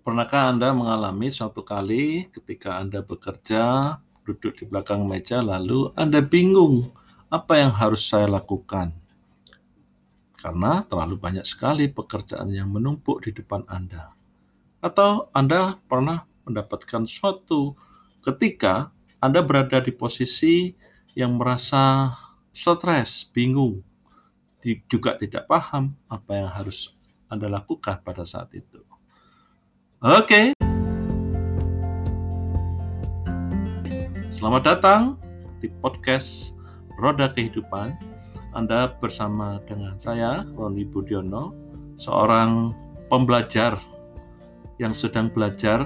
Pernahkah Anda mengalami suatu kali ketika Anda bekerja, duduk di belakang meja, lalu Anda bingung apa yang harus saya lakukan? Karena terlalu banyak sekali pekerjaan yang menumpuk di depan Anda. Atau Anda pernah mendapatkan suatu ketika Anda berada di posisi yang merasa stres, bingung, juga tidak paham apa yang harus Anda lakukan pada saat itu. Oke. Selamat datang di podcast Roda Kehidupan. Anda bersama dengan saya, Roni Budiono, seorang pembelajar yang sedang belajar,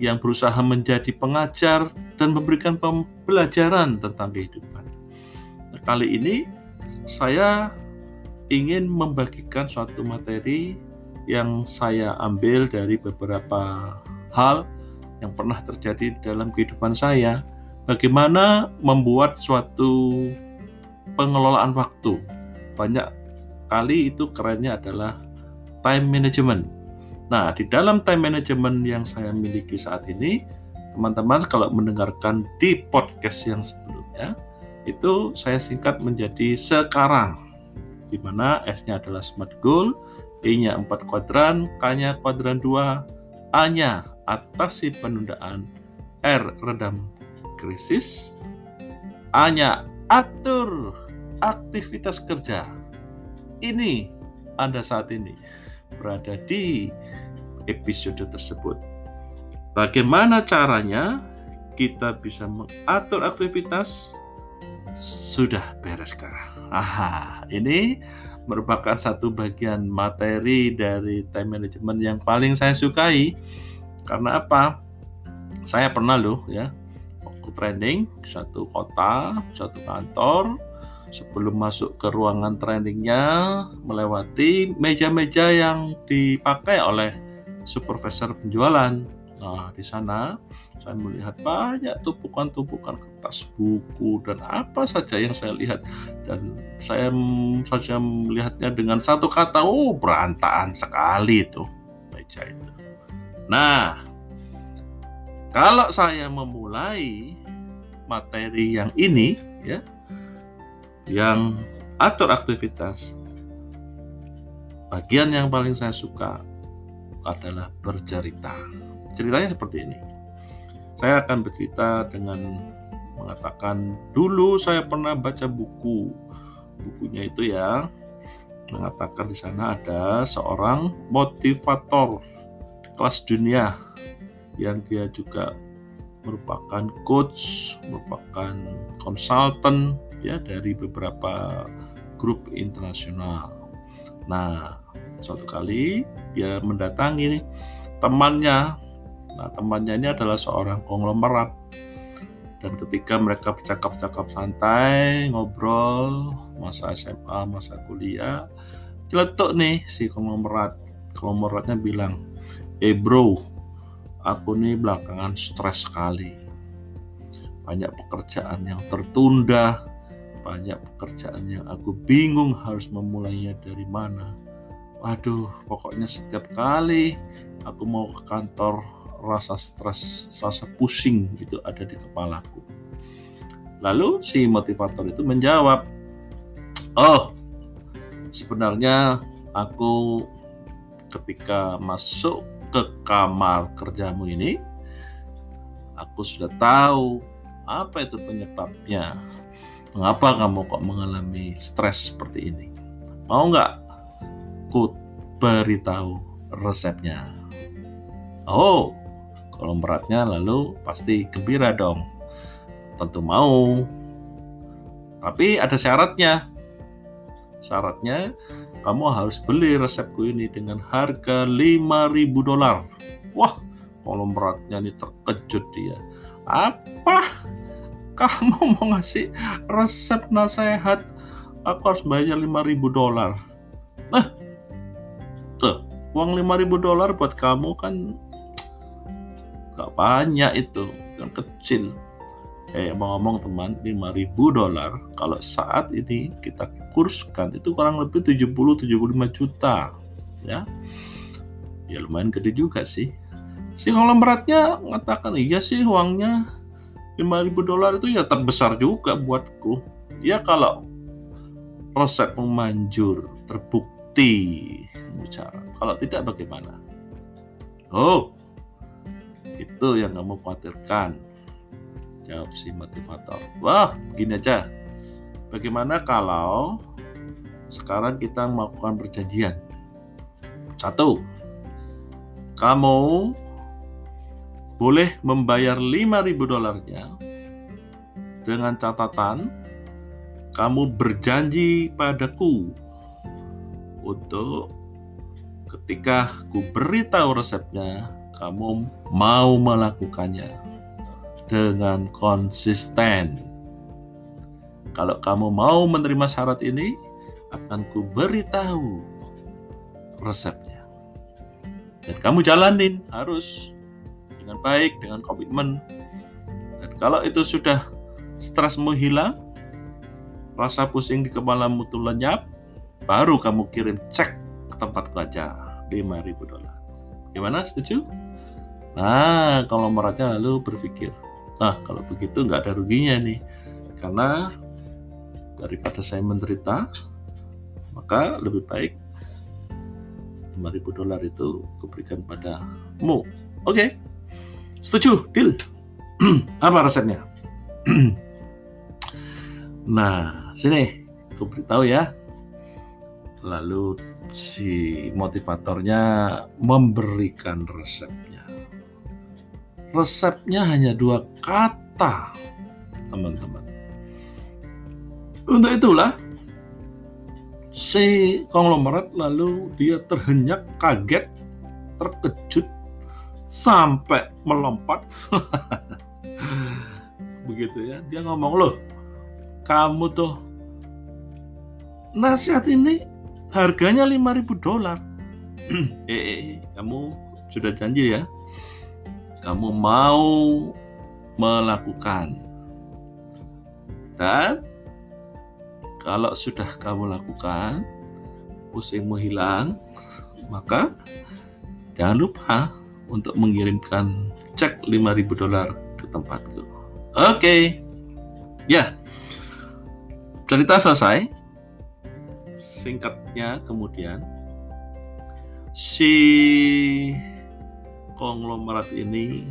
yang berusaha menjadi pengajar dan memberikan pembelajaran tentang kehidupan. Nah, kali ini saya ingin membagikan suatu materi yang saya ambil dari beberapa hal yang pernah terjadi dalam kehidupan saya. Bagaimana membuat suatu pengelolaan waktu. Banyak kali itu kerennya adalah time management. Nah, di dalam time management yang saya miliki saat ini, teman-teman kalau mendengarkan di podcast yang sebelumnya, itu saya singkat menjadi sekarang, di mana S-nya adalah smart goal, E-nya 4 kuadran, K-nya kuadran 2, A-nya atasi penundaan, R redam krisis, A-nya atur aktivitas kerja. Ini Anda saat ini berada di episode tersebut. Bagaimana caranya kita bisa mengatur aktivitas? Sudah beres sekarang. Aha, ini merupakan satu bagian materi dari time management yang paling saya sukai. Karena apa? Saya pernah loh ya, waktu training satu kota, satu kantor, sebelum masuk ke ruangan trainingnya melewati meja-meja yang dipakai oleh supervisor penjualan. Nah, di sana saya melihat banyak tumpukan-tumpukan kertas buku dan apa saja yang saya lihat. Dan saya saja melihatnya dengan satu kata oh berantakan sekali itu meja itu. Nah kalau saya memulai materi yang ini ya yang atur aktivitas bagian yang paling saya suka adalah bercerita ceritanya seperti ini saya akan bercerita dengan mengatakan dulu saya pernah baca buku. Bukunya itu ya mengatakan di sana ada seorang motivator kelas dunia yang dia juga merupakan coach, merupakan konsultan ya dari beberapa grup internasional. Nah, suatu kali dia mendatangi temannya Nah, temannya ini adalah seorang konglomerat. Dan ketika mereka bercakap-cakap santai, ngobrol, masa SMA, masa kuliah, celetuk nih si konglomerat. Konglomeratnya bilang, eh bro, aku nih belakangan stres sekali. Banyak pekerjaan yang tertunda, banyak pekerjaan yang aku bingung harus memulainya dari mana. Waduh, pokoknya setiap kali aku mau ke kantor rasa stres, rasa pusing gitu ada di kepalaku. Lalu si motivator itu menjawab, "Oh, sebenarnya aku ketika masuk ke kamar kerjamu ini, aku sudah tahu apa itu penyebabnya. Mengapa kamu kok mengalami stres seperti ini? Mau nggak ku beritahu resepnya?" Oh, kalau beratnya lalu pasti gembira dong. Tentu mau. Tapi ada syaratnya. Syaratnya kamu harus beli resepku ini dengan harga 5000 dolar. Wah, kalau beratnya ini terkejut dia. Apa? Kamu mau ngasih resep nasihat? Aku harus bayar 5000 dolar. Nah, tuh, uang 5000 dolar buat kamu kan gak banyak itu yang kecil eh mau ngomong teman 5000 dolar kalau saat ini kita kurskan itu kurang lebih 70 75 juta ya Ya lumayan gede juga sih. Si konglomeratnya mengatakan iya sih uangnya 5000 dolar itu ya terbesar juga buatku. Ya kalau resep memanjur terbukti bicara. Kalau tidak bagaimana? Oh, itu yang kamu khawatirkan. Jawab si motivator. Wah, begini aja. Bagaimana kalau sekarang kita melakukan perjanjian? Satu, kamu boleh membayar 5000 dolarnya dengan catatan kamu berjanji padaku untuk ketika ku beritahu resepnya kamu mau melakukannya dengan konsisten. Kalau kamu mau menerima syarat ini, akan ku beritahu resepnya. Dan kamu jalanin harus dengan baik, dengan komitmen. Dan kalau itu sudah stresmu hilang, rasa pusing di kepalamu tuh lenyap, baru kamu kirim cek ke tempat aja 5000 dolar. Gimana? Setuju? Nah, kalau meratnya lalu berpikir, nah kalau begitu nggak ada ruginya nih, karena daripada saya menderita, maka lebih baik 5000 dolar itu kuberikan padamu. Oke, okay. setuju, deal. Apa resepnya? nah, sini, aku beritahu ya. Lalu si motivatornya memberikan resepnya. Resepnya hanya dua kata, teman-teman. Untuk itulah si konglomerat lalu dia terhenyak, kaget, terkejut, sampai melompat. Begitu ya, dia ngomong loh, kamu tuh nasihat ini harganya 5000 dolar. eh, eh, eh, kamu sudah janji ya, kamu mau melakukan dan kalau sudah kamu lakukan, pusingmu hilang, maka jangan lupa untuk mengirimkan cek 5000 dolar ke tempatku. Oke. Okay. Ya. Cerita selesai. Singkatnya kemudian si konglomerat ini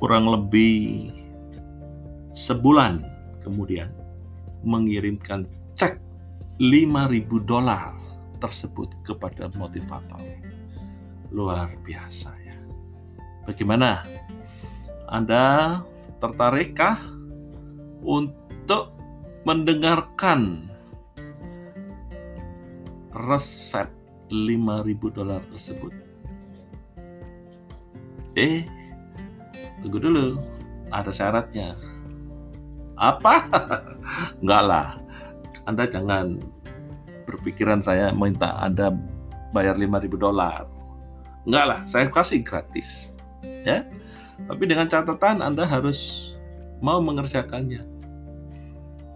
kurang lebih sebulan kemudian mengirimkan cek 5000 dolar tersebut kepada motivator. Luar biasa ya. Bagaimana? Anda tertarikkah untuk mendengarkan resep 5000 dolar tersebut? Eh, tunggu dulu. Ada syaratnya apa? Enggak lah. Anda jangan berpikiran saya minta Anda bayar 5000 dolar. Enggak lah, saya kasih gratis. Ya. Tapi dengan catatan Anda harus mau mengerjakannya.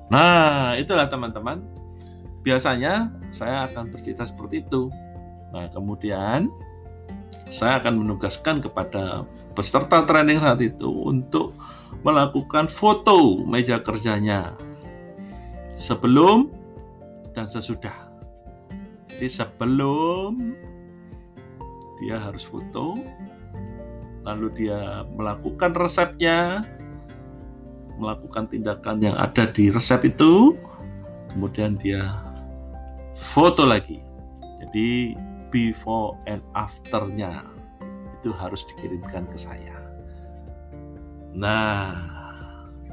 Nah, itulah teman-teman. Biasanya saya akan bercerita seperti itu. Nah, kemudian saya akan menugaskan kepada peserta training saat itu untuk melakukan foto meja kerjanya sebelum dan sesudah. Jadi sebelum dia harus foto, lalu dia melakukan resepnya, melakukan tindakan yang ada di resep itu, kemudian dia foto lagi. Jadi before and afternya itu harus dikirimkan ke saya. Nah,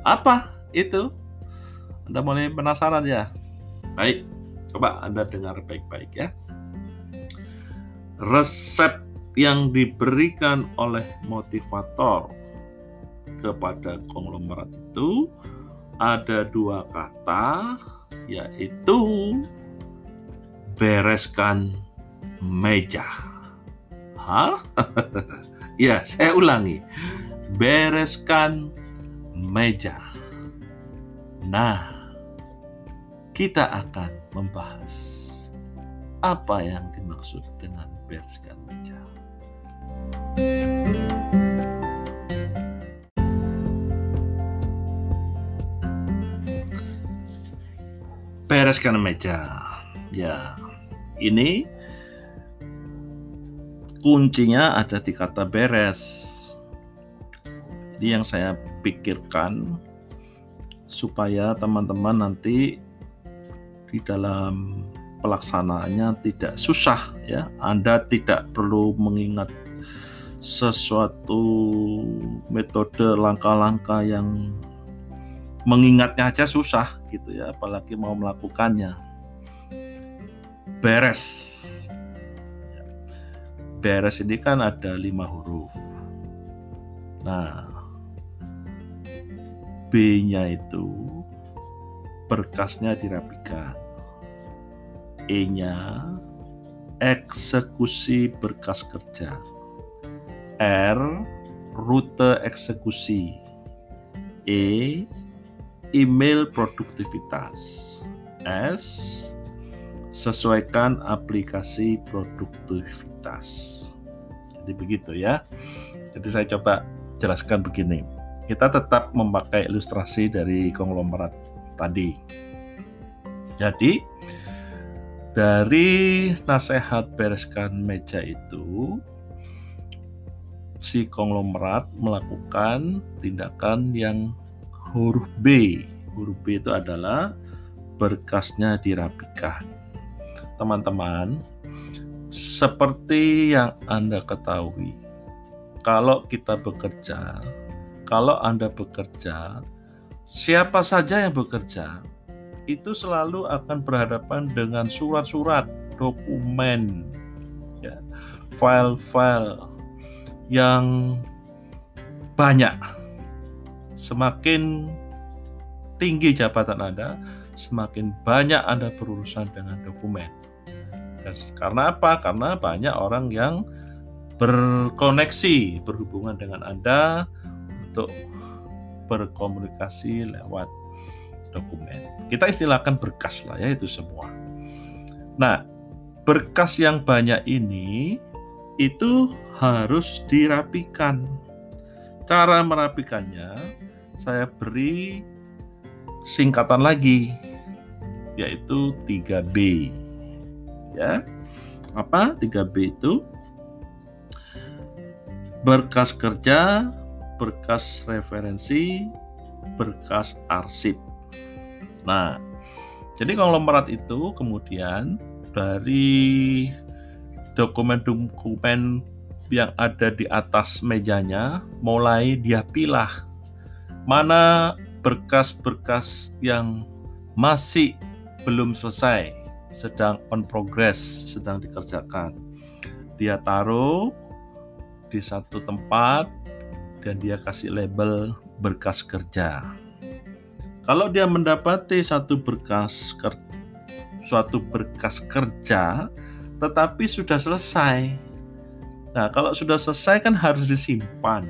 apa itu? Anda mulai penasaran ya? Baik, coba Anda dengar baik-baik ya. Resep yang diberikan oleh motivator kepada konglomerat itu ada dua kata, yaitu bereskan meja. Hah? ya, saya ulangi bereskan meja. Nah, kita akan membahas apa yang dimaksud dengan bereskan meja. Bereskan meja. Ya, ini kuncinya ada di kata beres. Jadi yang saya pikirkan supaya teman-teman nanti di dalam pelaksanaannya tidak susah ya. Anda tidak perlu mengingat sesuatu metode langkah-langkah yang mengingatnya aja susah gitu ya, apalagi mau melakukannya. Beres. Beres ini kan ada lima huruf. Nah, B-nya itu berkasnya dirapikan. E-nya eksekusi berkas kerja. R rute eksekusi. E email produktivitas. S sesuaikan aplikasi produktivitas. Jadi begitu ya. Jadi saya coba jelaskan begini kita tetap memakai ilustrasi dari konglomerat tadi. Jadi, dari nasihat bereskan meja itu, si konglomerat melakukan tindakan yang huruf B. Huruf B itu adalah berkasnya dirapikan. Teman-teman, seperti yang Anda ketahui, kalau kita bekerja, kalau Anda bekerja, siapa saja yang bekerja itu selalu akan berhadapan dengan surat-surat, dokumen, ya, file-file yang banyak. Semakin tinggi jabatan Anda, semakin banyak Anda berurusan dengan dokumen. Karena apa? Karena banyak orang yang berkoneksi, berhubungan dengan Anda, untuk berkomunikasi lewat dokumen. Kita istilahkan berkas lah ya itu semua. Nah, berkas yang banyak ini itu harus dirapikan. Cara merapikannya saya beri singkatan lagi yaitu 3B. Ya. Apa 3B itu? Berkas kerja, berkas referensi, berkas arsip. Nah, jadi konglomerat itu kemudian dari dokumen-dokumen yang ada di atas mejanya mulai dia pilah mana berkas-berkas yang masih belum selesai, sedang on progress, sedang dikerjakan. Dia taruh di satu tempat dan dia kasih label berkas kerja. Kalau dia mendapati satu berkas suatu berkas kerja tetapi sudah selesai. Nah, kalau sudah selesai kan harus disimpan.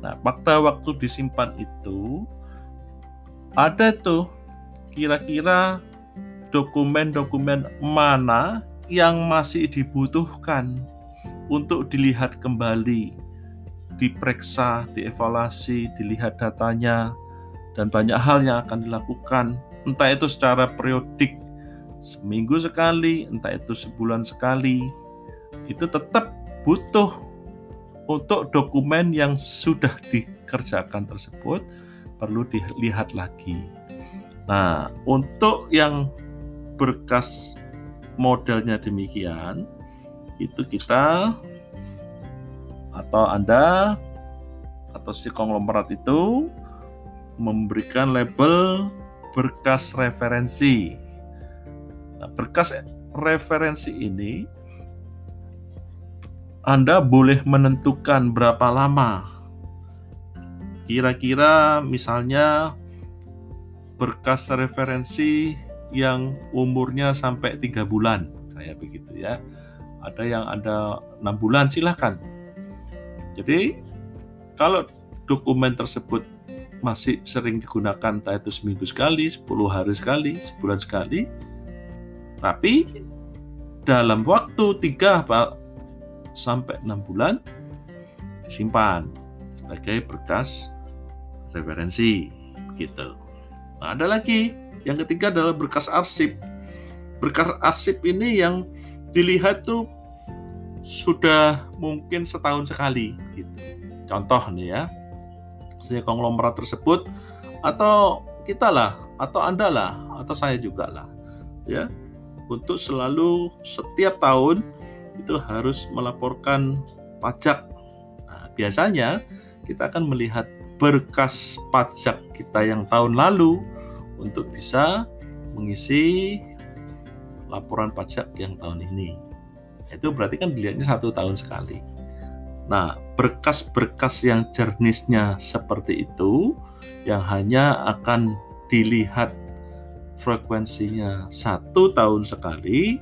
Nah, pada waktu disimpan itu ada tuh kira-kira dokumen-dokumen mana yang masih dibutuhkan untuk dilihat kembali diperiksa, dievaluasi, dilihat datanya, dan banyak hal yang akan dilakukan, entah itu secara periodik, seminggu sekali, entah itu sebulan sekali, itu tetap butuh untuk dokumen yang sudah dikerjakan tersebut perlu dilihat lagi. Nah, untuk yang berkas modelnya demikian, itu kita atau Anda atau si konglomerat itu memberikan label berkas referensi. Nah, berkas referensi ini Anda boleh menentukan berapa lama. Kira-kira misalnya berkas referensi yang umurnya sampai tiga bulan, saya begitu ya. Ada yang ada enam bulan silahkan jadi kalau dokumen tersebut masih sering digunakan entah itu seminggu sekali, 10 hari sekali, sebulan sekali, tapi dalam waktu 3 sampai 6 bulan disimpan sebagai berkas referensi gitu. Nah, ada lagi yang ketiga adalah berkas arsip. Berkas arsip ini yang dilihat tuh sudah mungkin setahun sekali gitu. Contoh nih ya, si konglomerat tersebut atau kita lah, atau Anda lah, atau saya juga lah, ya, untuk selalu setiap tahun itu harus melaporkan pajak. Nah, biasanya kita akan melihat berkas pajak kita yang tahun lalu untuk bisa mengisi laporan pajak yang tahun ini. Itu berarti kan dilihatnya satu tahun sekali. Nah, berkas-berkas yang jernisnya seperti itu yang hanya akan dilihat frekuensinya satu tahun sekali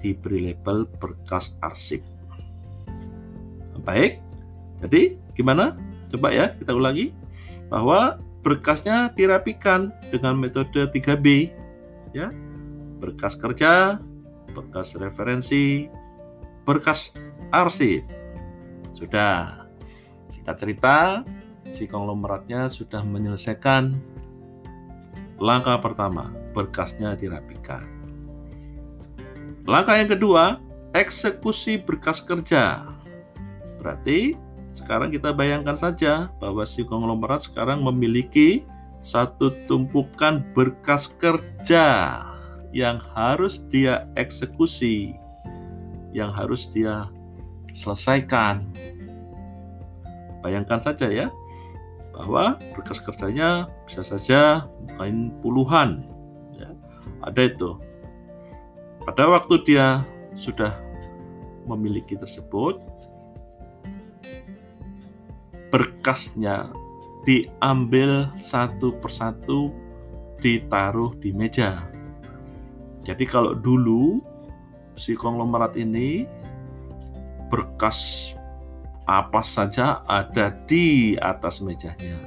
diberi label berkas arsip. Baik, jadi gimana? Coba ya kita ulangi bahwa berkasnya dirapikan dengan metode 3B ya. Berkas kerja, berkas referensi, berkas arsip. Sudah. Singkat cerita, si konglomeratnya sudah menyelesaikan langkah pertama, berkasnya dirapikan. Langkah yang kedua, eksekusi berkas kerja. Berarti sekarang kita bayangkan saja bahwa si konglomerat sekarang memiliki satu tumpukan berkas kerja yang harus dia eksekusi, yang harus dia selesaikan. Bayangkan saja ya, bahwa berkas kerjanya bisa saja bukan puluhan. Ya. Ada itu. Pada waktu dia sudah memiliki tersebut, berkasnya diambil satu persatu ditaruh di meja. Jadi kalau dulu si konglomerat ini berkas apa saja ada di atas mejanya.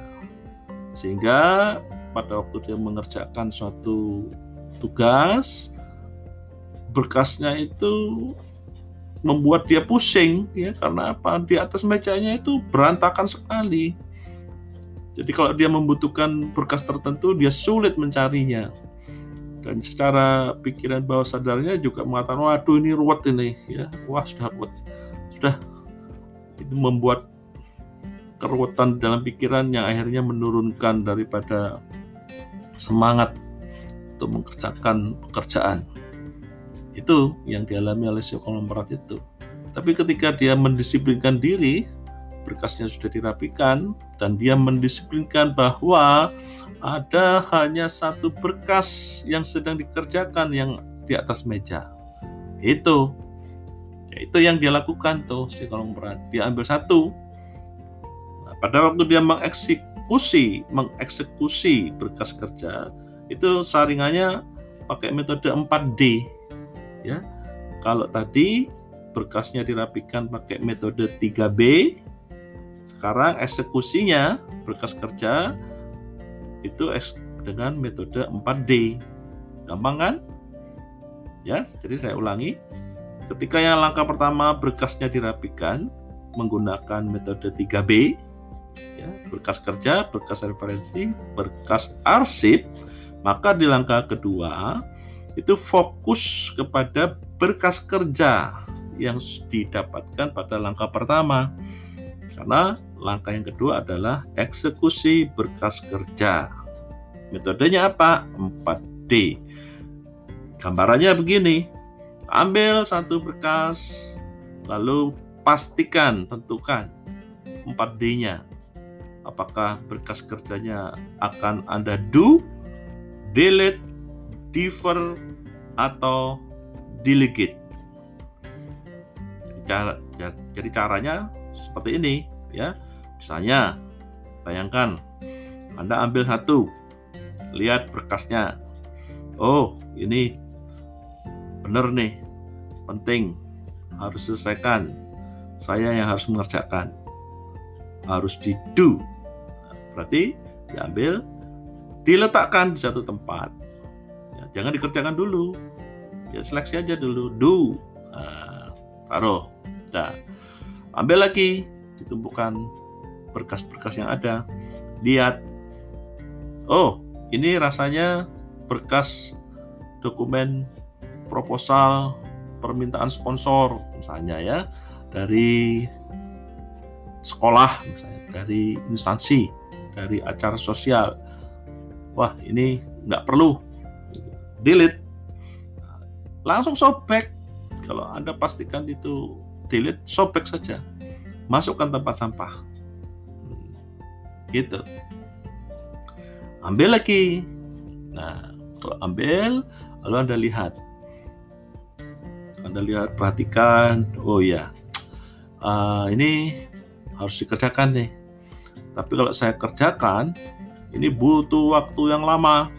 Sehingga pada waktu dia mengerjakan suatu tugas, berkasnya itu membuat dia pusing ya karena apa? Di atas mejanya itu berantakan sekali. Jadi kalau dia membutuhkan berkas tertentu dia sulit mencarinya. Dan secara pikiran bawah sadarnya juga mengatakan, waduh ini ruwet ini ya, wah sudah ruwet, sudah itu membuat keruwetan dalam pikiran yang akhirnya menurunkan daripada semangat untuk mengerjakan pekerjaan. Itu yang dialami oleh si konglomerat itu. Tapi ketika dia mendisiplinkan diri, berkasnya sudah dirapikan, dan dia mendisiplinkan bahwa ada hanya satu berkas yang sedang dikerjakan yang di atas meja. Itu Ya, itu yang dia lakukan tuh si berat Dia ambil satu. Nah, pada waktu dia mengeksekusi, mengeksekusi berkas kerja, itu saringannya pakai metode 4D. Ya. Kalau tadi berkasnya dirapikan pakai metode 3B, sekarang eksekusinya berkas kerja itu dengan metode 4D. Gampang kan? Ya, jadi saya ulangi. Ketika yang langkah pertama berkasnya dirapikan menggunakan metode 3B, ya, berkas kerja, berkas referensi, berkas arsip, maka di langkah kedua itu fokus kepada berkas kerja yang didapatkan pada langkah pertama. Karena langkah yang kedua adalah eksekusi berkas kerja. Metodenya apa? 4D. Gambarannya begini, Ambil satu berkas, lalu pastikan, tentukan 4D-nya. Apakah berkas kerjanya akan Anda do, delete, defer, atau delegate. Cara, jadi caranya seperti ini ya. Misalnya, bayangkan Anda ambil satu, lihat berkasnya. Oh, ini benar nih, penting, harus selesaikan. Saya yang harus mengerjakan. Harus di do. Berarti diambil, diletakkan di satu tempat. Jangan dikerjakan dulu. ya seleksi aja dulu. Do. Nah, taruh. Udah ambil lagi. Ditumpukan berkas-berkas yang ada. Lihat. Oh ini rasanya berkas dokumen proposal permintaan sponsor misalnya ya. Dari sekolah misalnya. Dari instansi. Dari acara sosial. Wah ini nggak perlu delete. Langsung sobek kalau anda pastikan itu delete sobek saja. Masukkan tempat sampah. Gitu. Ambil lagi. Nah kalau ambil lalu anda lihat. Anda lihat perhatikan. Oh ya uh, ini harus dikerjakan nih. Tapi kalau saya kerjakan ini butuh waktu yang lama.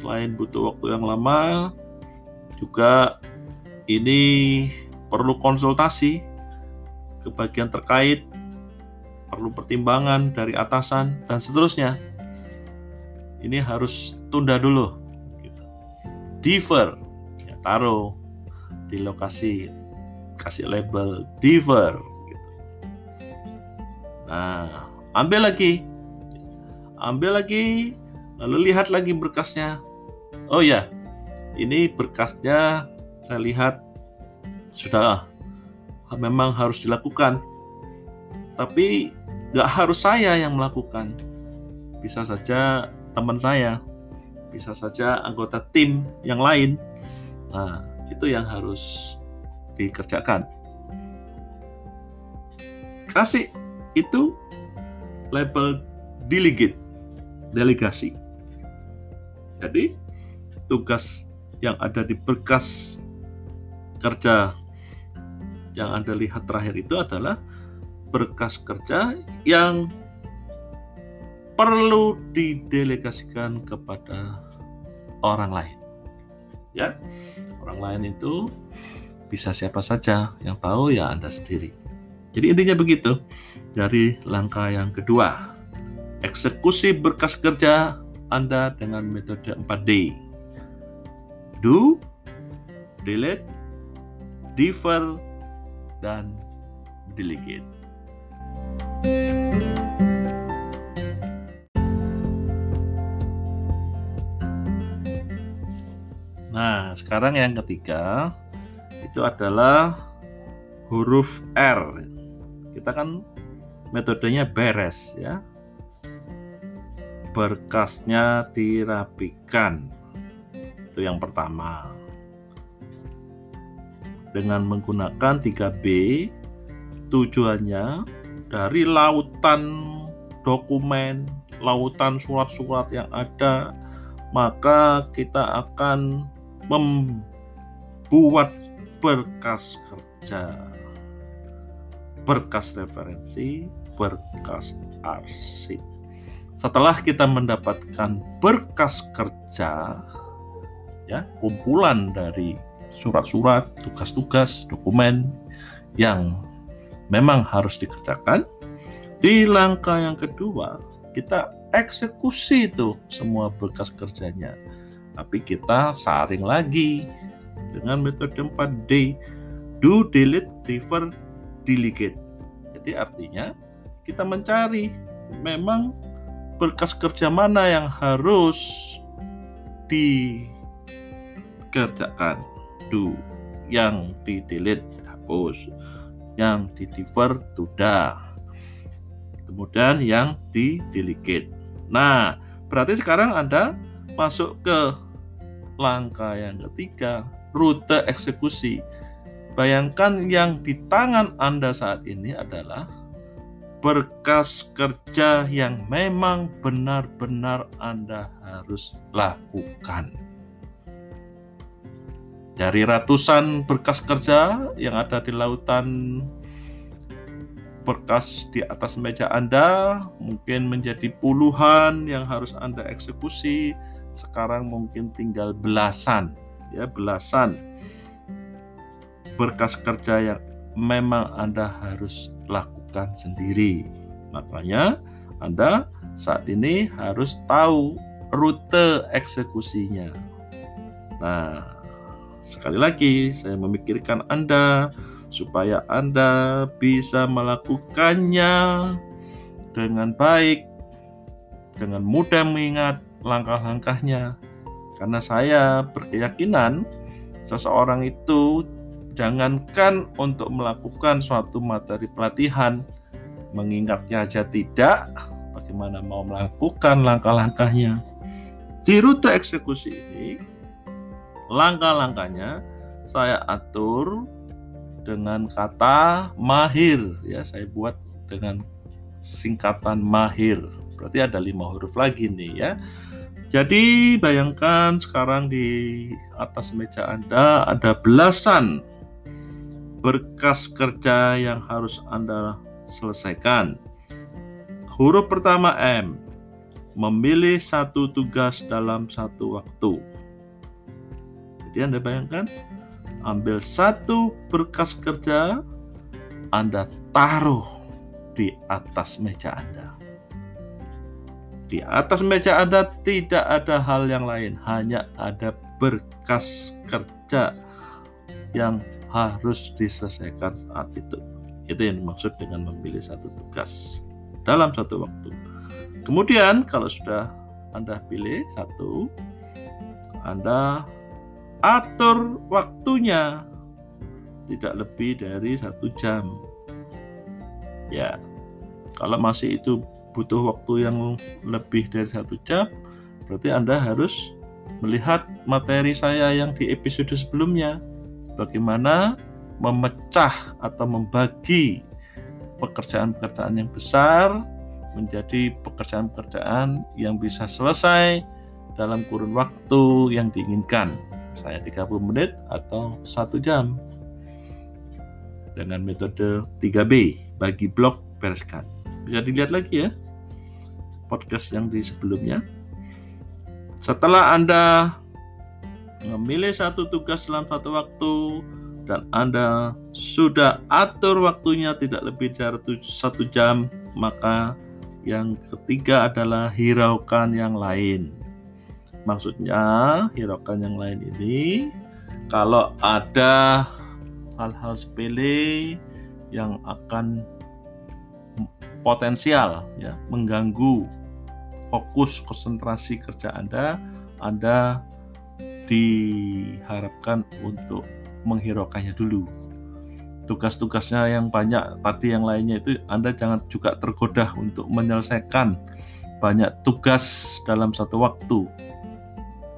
Selain butuh waktu yang lama, juga ini perlu konsultasi ke bagian terkait, perlu pertimbangan dari atasan, dan seterusnya. Ini harus tunda dulu. Gitu. Defer, ya, taruh di lokasi, kasih label defer. Gitu. Nah, ambil lagi ambil lagi, lalu lihat lagi berkasnya. Oh ya, ini berkasnya saya lihat sudah memang harus dilakukan. Tapi nggak harus saya yang melakukan. Bisa saja teman saya, bisa saja anggota tim yang lain. Nah, itu yang harus dikerjakan. Kasih itu label delegate delegasi. Jadi tugas yang ada di berkas kerja yang Anda lihat terakhir itu adalah berkas kerja yang perlu didelegasikan kepada orang lain. Ya, orang lain itu bisa siapa saja yang tahu ya Anda sendiri. Jadi intinya begitu dari langkah yang kedua eksekusi berkas kerja Anda dengan metode 4D. Do, delete, defer, dan delegate. Nah, sekarang yang ketiga itu adalah huruf R. Kita kan metodenya beres ya berkasnya dirapikan. Itu yang pertama. Dengan menggunakan 3B, tujuannya dari lautan dokumen, lautan surat-surat yang ada, maka kita akan membuat berkas kerja, berkas referensi, berkas arsip. Setelah kita mendapatkan berkas kerja, ya kumpulan dari surat-surat, tugas-tugas, dokumen yang memang harus dikerjakan. Di langkah yang kedua, kita eksekusi itu semua berkas kerjanya. Tapi kita saring lagi dengan metode 4D, do, delete, defer, delegate. Jadi artinya kita mencari memang berkas kerja mana yang harus dikerjakan. Do yang di delete hapus. Yang di defer tunda kemudian yang di delegate nah berarti sekarang Anda masuk ke langkah yang ketiga rute eksekusi. Bayangkan yang di tangan Anda saat ini adalah berkas kerja yang memang benar-benar Anda harus lakukan. Dari ratusan berkas kerja yang ada di lautan berkas di atas meja Anda, mungkin menjadi puluhan yang harus Anda eksekusi. Sekarang mungkin tinggal belasan, ya, belasan berkas kerja yang memang Anda harus lakukan sendiri. Makanya Anda saat ini harus tahu rute eksekusinya. Nah, sekali lagi saya memikirkan Anda supaya Anda bisa melakukannya dengan baik, dengan mudah mengingat langkah-langkahnya. Karena saya berkeyakinan seseorang itu jangankan untuk melakukan suatu materi pelatihan, mengingatnya aja tidak, bagaimana mau melakukan langkah-langkahnya. Di rute eksekusi ini, langkah-langkahnya saya atur dengan kata mahir ya saya buat dengan singkatan mahir berarti ada lima huruf lagi nih ya jadi bayangkan sekarang di atas meja Anda ada belasan berkas kerja yang harus Anda selesaikan. Huruf pertama M, memilih satu tugas dalam satu waktu. Jadi Anda bayangkan, ambil satu berkas kerja, Anda taruh di atas meja Anda. Di atas meja Anda tidak ada hal yang lain, hanya ada berkas kerja yang harus diselesaikan saat itu. Itu yang dimaksud dengan memilih satu tugas dalam satu waktu. Kemudian kalau sudah Anda pilih satu, Anda atur waktunya tidak lebih dari satu jam. Ya, kalau masih itu butuh waktu yang lebih dari satu jam, berarti Anda harus melihat materi saya yang di episode sebelumnya. Bagaimana memecah atau membagi pekerjaan-pekerjaan yang besar menjadi pekerjaan-pekerjaan yang bisa selesai dalam kurun waktu yang diinginkan. Saya 30 menit atau satu jam dengan metode 3B bagi blok bereskan. Bisa dilihat lagi ya podcast yang di sebelumnya. Setelah Anda memilih satu tugas dalam satu waktu dan Anda sudah atur waktunya tidak lebih dari satu jam, maka yang ketiga adalah hiraukan yang lain. Maksudnya, hiraukan yang lain ini kalau ada hal-hal sepele yang akan potensial ya mengganggu fokus konsentrasi kerja Anda, Anda diharapkan untuk menghiraukannya dulu. Tugas-tugasnya yang banyak tadi yang lainnya itu Anda jangan juga tergoda untuk menyelesaikan banyak tugas dalam satu waktu.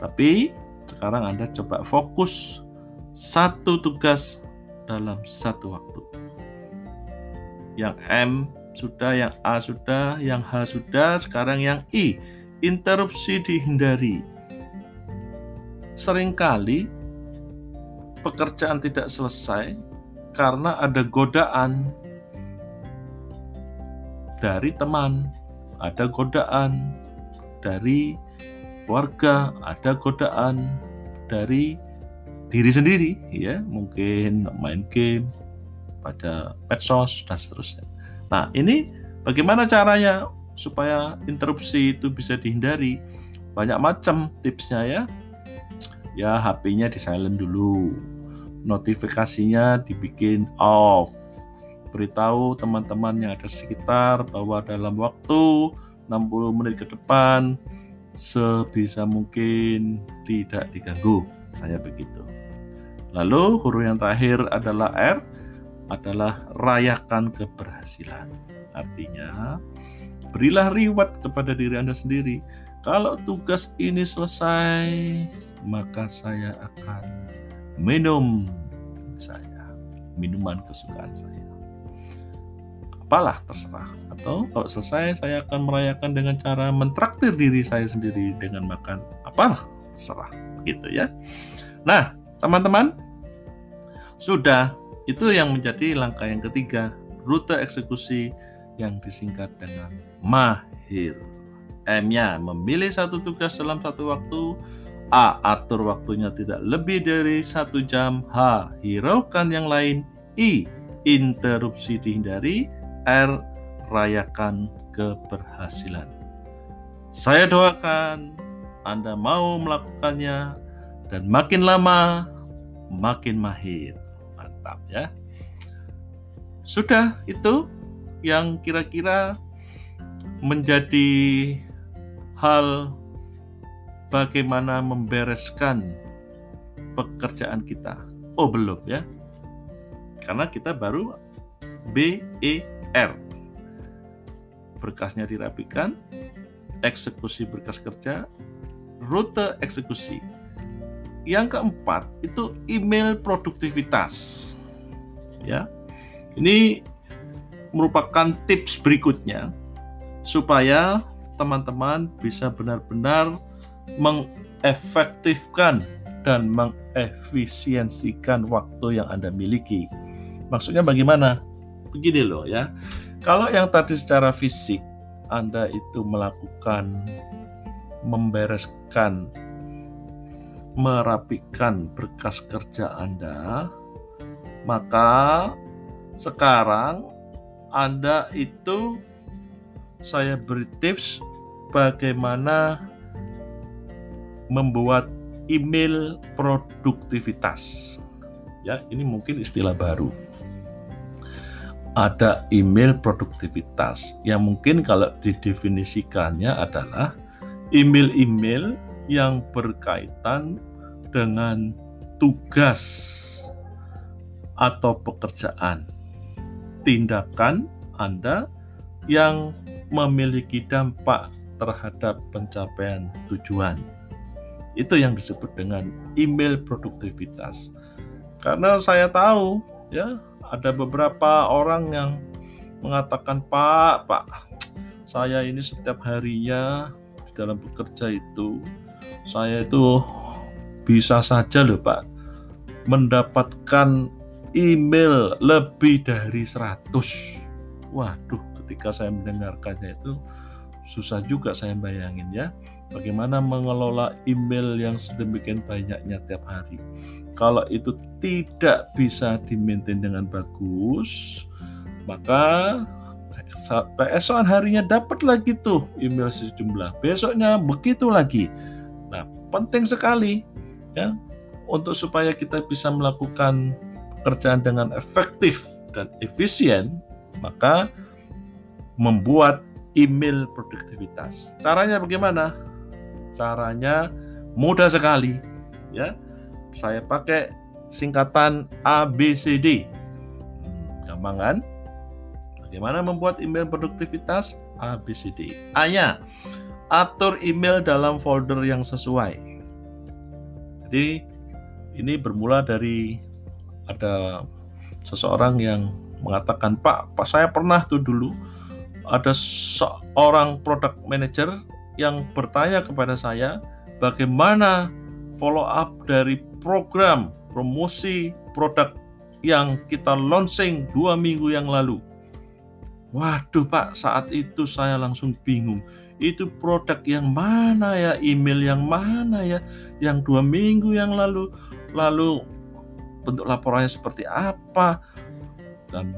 Tapi sekarang Anda coba fokus satu tugas dalam satu waktu. Yang M sudah, yang A sudah, yang H sudah, sekarang yang I. Interupsi dihindari. Seringkali pekerjaan tidak selesai karena ada godaan dari teman, ada godaan dari warga, ada godaan dari diri sendiri, ya mungkin main game, pada medsos dan seterusnya. Nah, ini bagaimana caranya supaya interupsi itu bisa dihindari? Banyak macam tipsnya ya. Ya, HP-nya di silent dulu. Notifikasinya dibikin off. Beritahu teman-teman yang ada sekitar bahwa dalam waktu 60 menit ke depan sebisa mungkin tidak diganggu. Saya begitu. Lalu huruf yang terakhir adalah R adalah rayakan keberhasilan. Artinya, berilah reward kepada diri Anda sendiri. Kalau tugas ini selesai, maka saya akan minum saya, minuman kesukaan saya. Apalah terserah. Atau kalau selesai saya akan merayakan dengan cara mentraktir diri saya sendiri dengan makan apalah terserah gitu ya. Nah, teman-teman sudah itu yang menjadi langkah yang ketiga, rute eksekusi yang disingkat dengan mahir. M-nya memilih satu tugas dalam satu waktu. A. Atur waktunya tidak lebih dari satu jam. H. Hiraukan yang lain. I. Interupsi dihindari. R. Rayakan keberhasilan. Saya doakan Anda mau melakukannya dan makin lama makin mahir. Mantap ya. Sudah itu yang kira-kira menjadi hal bagaimana membereskan pekerjaan kita. Oh, belum ya. Karena kita baru B E R. Berkasnya dirapikan, eksekusi berkas kerja, rute eksekusi. Yang keempat itu email produktivitas. Ya. Ini merupakan tips berikutnya supaya teman-teman bisa benar-benar mengefektifkan dan mengefisiensikan waktu yang Anda miliki. Maksudnya bagaimana? Begini loh ya. Kalau yang tadi secara fisik Anda itu melakukan membereskan merapikan berkas kerja Anda, maka sekarang Anda itu saya beri tips bagaimana membuat email produktivitas. Ya, ini mungkin istilah baru. Ada email produktivitas yang mungkin kalau didefinisikannya adalah email-email yang berkaitan dengan tugas atau pekerjaan, tindakan Anda yang memiliki dampak terhadap pencapaian tujuan. Itu yang disebut dengan email produktivitas. Karena saya tahu ya ada beberapa orang yang mengatakan Pak, Pak, saya ini setiap harinya di dalam bekerja itu saya itu bisa saja loh Pak mendapatkan email lebih dari 100. Waduh, ketika saya mendengarkannya itu susah juga saya bayangin ya bagaimana mengelola email yang sedemikian banyaknya tiap hari. Kalau itu tidak bisa dimaintain dengan bagus, maka keesokan harinya dapat lagi tuh email sejumlah. Besoknya begitu lagi. Nah, penting sekali ya untuk supaya kita bisa melakukan pekerjaan dengan efektif dan efisien, maka membuat email produktivitas. Caranya bagaimana? Caranya mudah sekali, ya. Saya pakai singkatan ABCD. Gampang kan? Bagaimana membuat email produktivitas? ABCD. A-nya, atur email dalam folder yang sesuai. Jadi ini bermula dari ada seseorang yang mengatakan, "Pak, Pak saya pernah tuh dulu ada seorang product manager yang bertanya kepada saya bagaimana follow up dari program promosi produk yang kita launching dua minggu yang lalu. Waduh Pak, saat itu saya langsung bingung. Itu produk yang mana ya, email yang mana ya, yang dua minggu yang lalu, lalu bentuk laporannya seperti apa, dan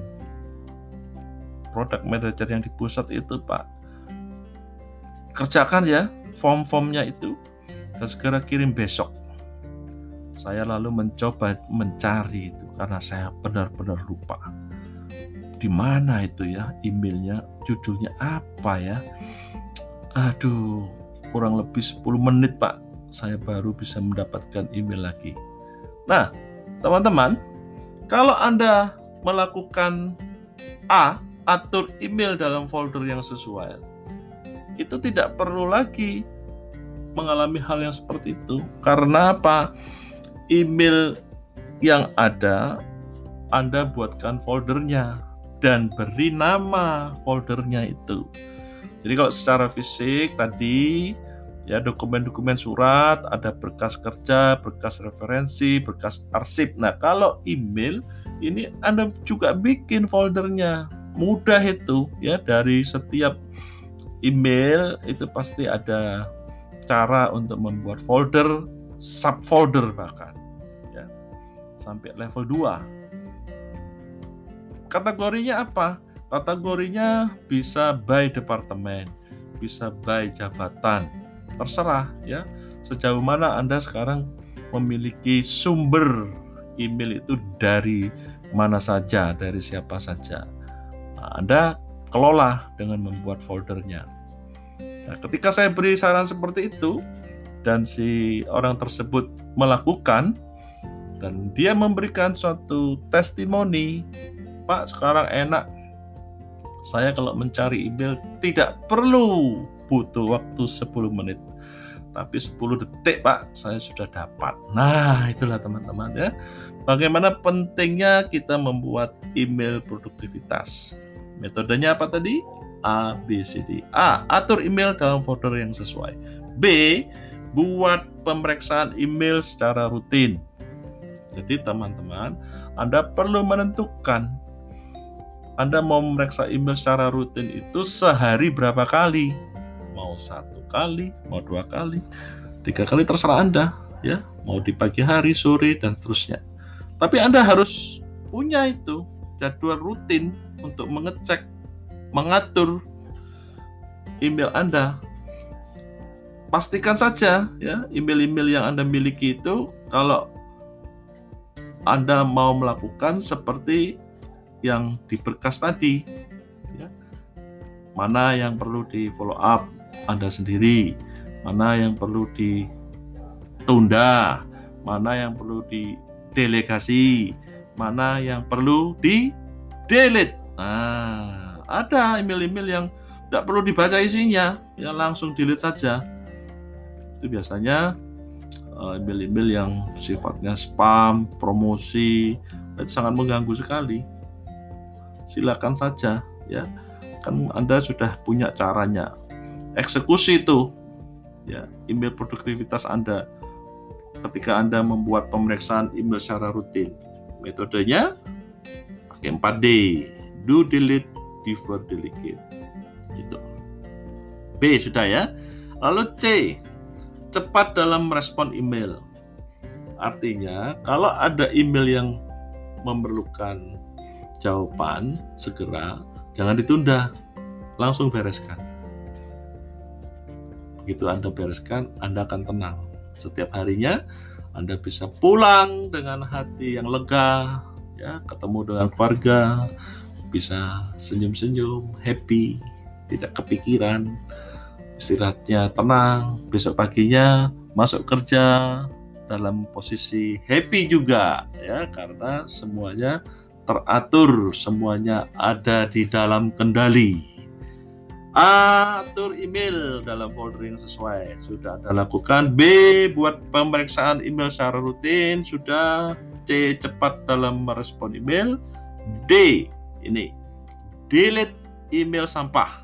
produk manager yang di pusat itu Pak kerjakan ya form-formnya itu dan segera kirim besok. Saya lalu mencoba mencari itu karena saya benar-benar lupa. Di mana itu ya emailnya, judulnya apa ya? Aduh, kurang lebih 10 menit Pak, saya baru bisa mendapatkan email lagi. Nah, teman-teman, kalau Anda melakukan A, atur email dalam folder yang sesuai itu tidak perlu lagi mengalami hal yang seperti itu. Karena apa? Email yang ada Anda buatkan foldernya dan beri nama foldernya itu. Jadi kalau secara fisik tadi ya dokumen-dokumen surat, ada berkas kerja, berkas referensi, berkas arsip. Nah, kalau email ini Anda juga bikin foldernya. Mudah itu ya dari setiap email itu pasti ada cara untuk membuat folder, subfolder bahkan. Sampai level 2. Kategorinya apa? Kategorinya bisa by departemen, bisa by jabatan. Terserah ya. Sejauh mana Anda sekarang memiliki sumber email itu dari mana saja, dari siapa saja. Anda kelola dengan membuat foldernya. Nah, ketika saya beri saran seperti itu dan si orang tersebut melakukan dan dia memberikan suatu testimoni, Pak sekarang enak. Saya kalau mencari email tidak perlu butuh waktu 10 menit tapi 10 detik Pak saya sudah dapat. Nah, itulah teman-teman ya. Bagaimana pentingnya kita membuat email produktivitas. Metodenya apa tadi? A, B, C, D. A. Atur email dalam folder yang sesuai. B. Buat pemeriksaan email secara rutin. Jadi teman-teman, Anda perlu menentukan Anda mau memeriksa email secara rutin itu sehari berapa kali mau satu kali, mau dua kali, tiga kali terserah Anda, ya, mau di pagi hari, sore, dan seterusnya. Tapi Anda harus punya itu jadwal rutin untuk mengecek, mengatur email Anda. Pastikan saja ya email-email yang Anda miliki itu kalau Anda mau melakukan seperti yang di berkas tadi ya. Mana yang perlu di follow up, anda sendiri, mana yang perlu ditunda, mana yang perlu didelegasi, mana yang perlu di delete. Nah, ada email-email yang tidak perlu dibaca isinya, ya langsung delete saja. Itu biasanya eh, email-email yang sifatnya spam, promosi, itu sangat mengganggu sekali. Silakan saja, ya kan Anda sudah punya caranya eksekusi itu ya email produktivitas Anda ketika Anda membuat pemeriksaan email secara rutin. Metodenya pakai 4D, do delete, defer, delegate. Gitu. B sudah ya. Lalu C, cepat dalam merespon email. Artinya, kalau ada email yang memerlukan jawaban segera, jangan ditunda, langsung bereskan. Begitu Anda bereskan, Anda akan tenang. Setiap harinya Anda bisa pulang dengan hati yang lega, ya, ketemu dengan keluarga, bisa senyum-senyum, happy, tidak kepikiran, istirahatnya tenang, besok paginya masuk kerja dalam posisi happy juga ya karena semuanya teratur, semuanya ada di dalam kendali. Atur email dalam folder yang sesuai. Sudah Anda lakukan. B. Buat pemeriksaan email secara rutin. Sudah. C. Cepat dalam merespon email. D. Ini. Delete email sampah.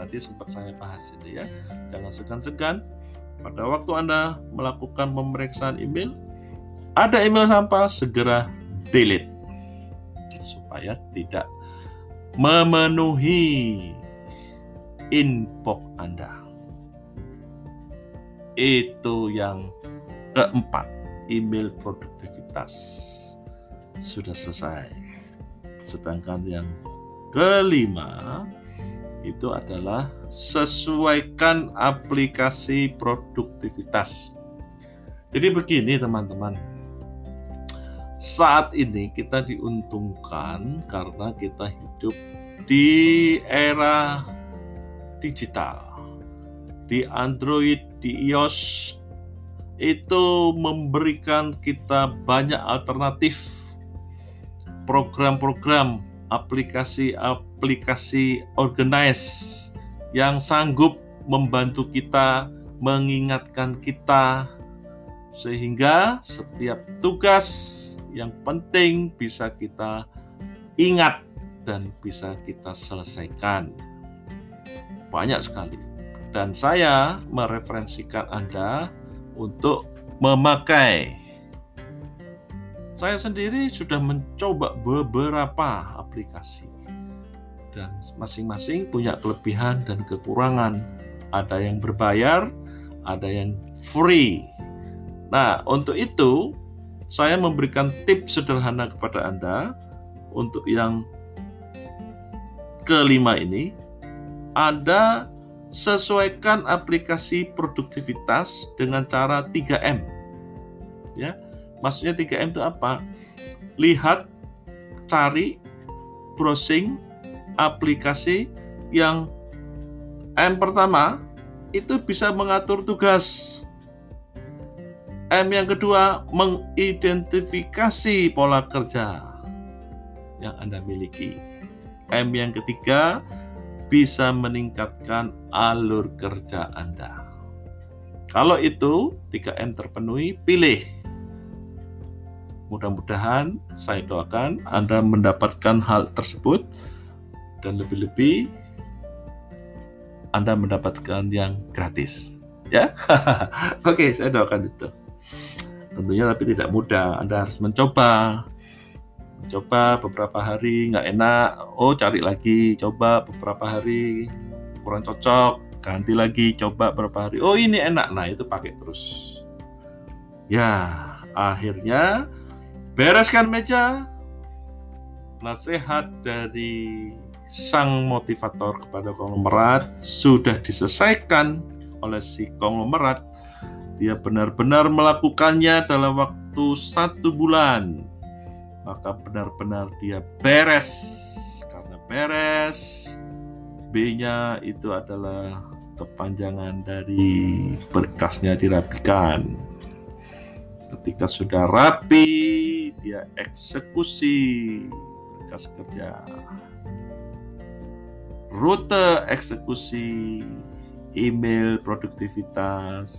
Tadi sempat saya bahas ini ya. Jangan segan-segan. Pada waktu Anda melakukan pemeriksaan email, ada email sampah, segera delete. Supaya tidak memenuhi inbox Anda. Itu yang keempat, email produktivitas sudah selesai. Sedangkan yang kelima itu adalah sesuaikan aplikasi produktivitas. Jadi begini teman-teman, saat ini kita diuntungkan karena kita hidup di era digital. Di Android, di iOS itu memberikan kita banyak alternatif program-program aplikasi-aplikasi organize yang sanggup membantu kita, mengingatkan kita sehingga setiap tugas yang penting bisa kita ingat dan bisa kita selesaikan banyak sekali. Dan saya mereferensikan Anda untuk memakai. Saya sendiri sudah mencoba beberapa aplikasi. Dan masing-masing punya kelebihan dan kekurangan. Ada yang berbayar, ada yang free. Nah, untuk itu saya memberikan tips sederhana kepada Anda untuk yang kelima ini anda sesuaikan aplikasi produktivitas dengan cara 3M. Ya. Maksudnya 3M itu apa? lihat, cari, browsing aplikasi yang M pertama itu bisa mengatur tugas. M yang kedua mengidentifikasi pola kerja yang Anda miliki. M yang ketiga bisa meningkatkan alur kerja Anda. Kalau itu 3M terpenuhi, pilih. Mudah-mudahan saya doakan Anda mendapatkan hal tersebut dan lebih-lebih Anda mendapatkan yang gratis. Ya, oke, saya doakan itu. Tentunya tapi tidak mudah. Anda harus mencoba, coba beberapa hari nggak enak. Oh cari lagi. Coba beberapa hari kurang cocok. Ganti lagi. Coba beberapa hari. Oh ini enak. Nah itu pakai terus. Ya akhirnya bereskan meja. Nasihat dari sang motivator kepada konglomerat sudah diselesaikan oleh si konglomerat. Dia benar-benar melakukannya dalam waktu satu bulan. Maka benar-benar dia beres. Karena beres B-nya itu adalah kepanjangan dari berkasnya dirapikan. Ketika sudah rapi dia eksekusi. Berkas kerja rute eksekusi email produktivitas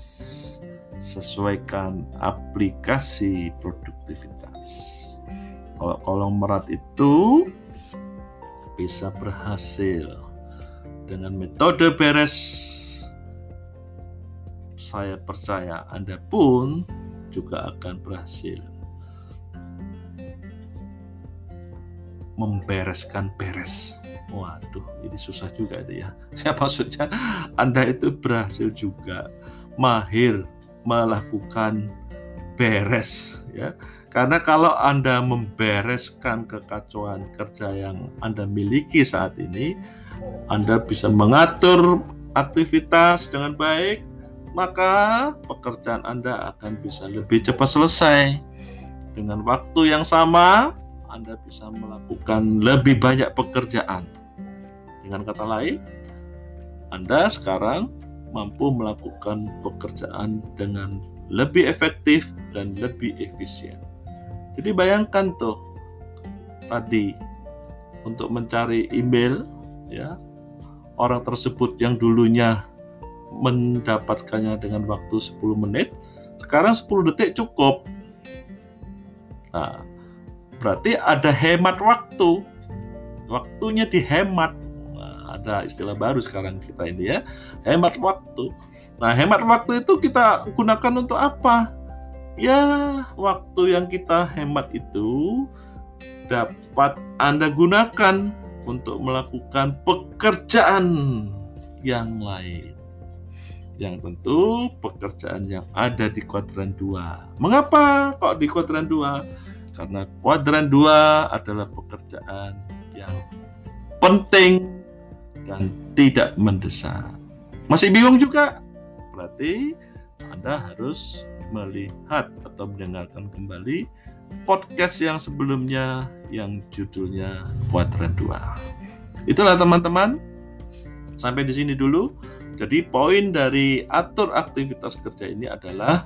sesuaikan aplikasi produktivitas. Kalau kolom merat itu bisa berhasil dengan metode beres. Saya percaya Anda pun juga akan berhasil membereskan beres. Waduh, ini susah juga itu ya. Siapa maksudnya Anda itu berhasil juga mahir melakukan beres ya. Karena kalau Anda membereskan kekacauan kerja yang Anda miliki saat ini, Anda bisa mengatur aktivitas dengan baik, maka pekerjaan Anda akan bisa lebih cepat selesai. Dengan waktu yang sama, Anda bisa melakukan lebih banyak pekerjaan. Dengan kata lain, Anda sekarang mampu melakukan pekerjaan dengan lebih efektif dan lebih efisien. Jadi bayangkan tuh tadi untuk mencari email ya orang tersebut yang dulunya mendapatkannya dengan waktu 10 menit sekarang 10 detik cukup. Nah, berarti ada hemat waktu. Waktunya dihemat. Nah, ada istilah baru sekarang kita ini ya, hemat waktu. Nah, hemat waktu itu kita gunakan untuk apa? ya waktu yang kita hemat itu dapat Anda gunakan untuk melakukan pekerjaan yang lain. Yang tentu pekerjaan yang ada di kuadran 2. Mengapa kok di kuadran 2? Karena kuadran 2 adalah pekerjaan yang penting dan tidak mendesak. Masih bingung juga? Berarti Anda harus melihat atau mendengarkan kembali podcast yang sebelumnya yang judulnya Kuadran 2. Itulah teman-teman. Sampai di sini dulu. Jadi poin dari atur aktivitas kerja ini adalah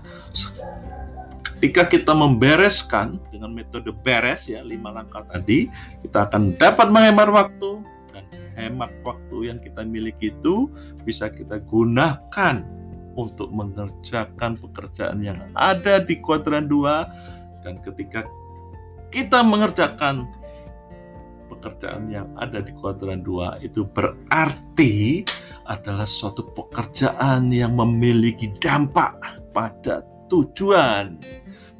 ketika kita membereskan dengan metode beres ya lima langkah tadi, kita akan dapat menghemat waktu dan hemat waktu yang kita miliki itu bisa kita gunakan untuk mengerjakan pekerjaan yang ada di kuadran 2 dan ketika kita mengerjakan pekerjaan yang ada di kuadran 2 itu berarti adalah suatu pekerjaan yang memiliki dampak pada tujuan,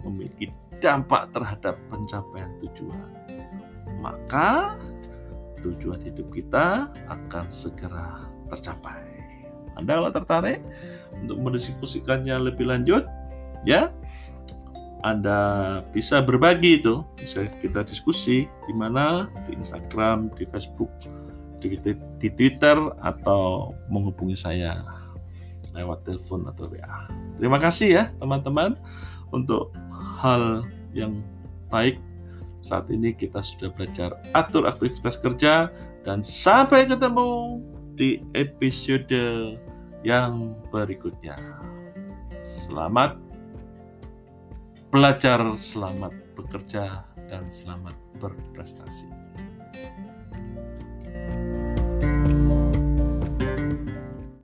memiliki dampak terhadap pencapaian tujuan. Maka tujuan hidup kita akan segera tercapai. Anda kalau tertarik untuk mendiskusikannya lebih lanjut, ya Anda bisa berbagi itu, bisa kita diskusi di mana di Instagram, di Facebook, di, di Twitter atau menghubungi saya lewat telepon atau WA. Terima kasih ya teman-teman untuk hal yang baik Saat ini kita sudah belajar atur aktivitas kerja dan sampai ketemu di episode yang berikutnya. Selamat belajar, selamat bekerja, dan selamat berprestasi.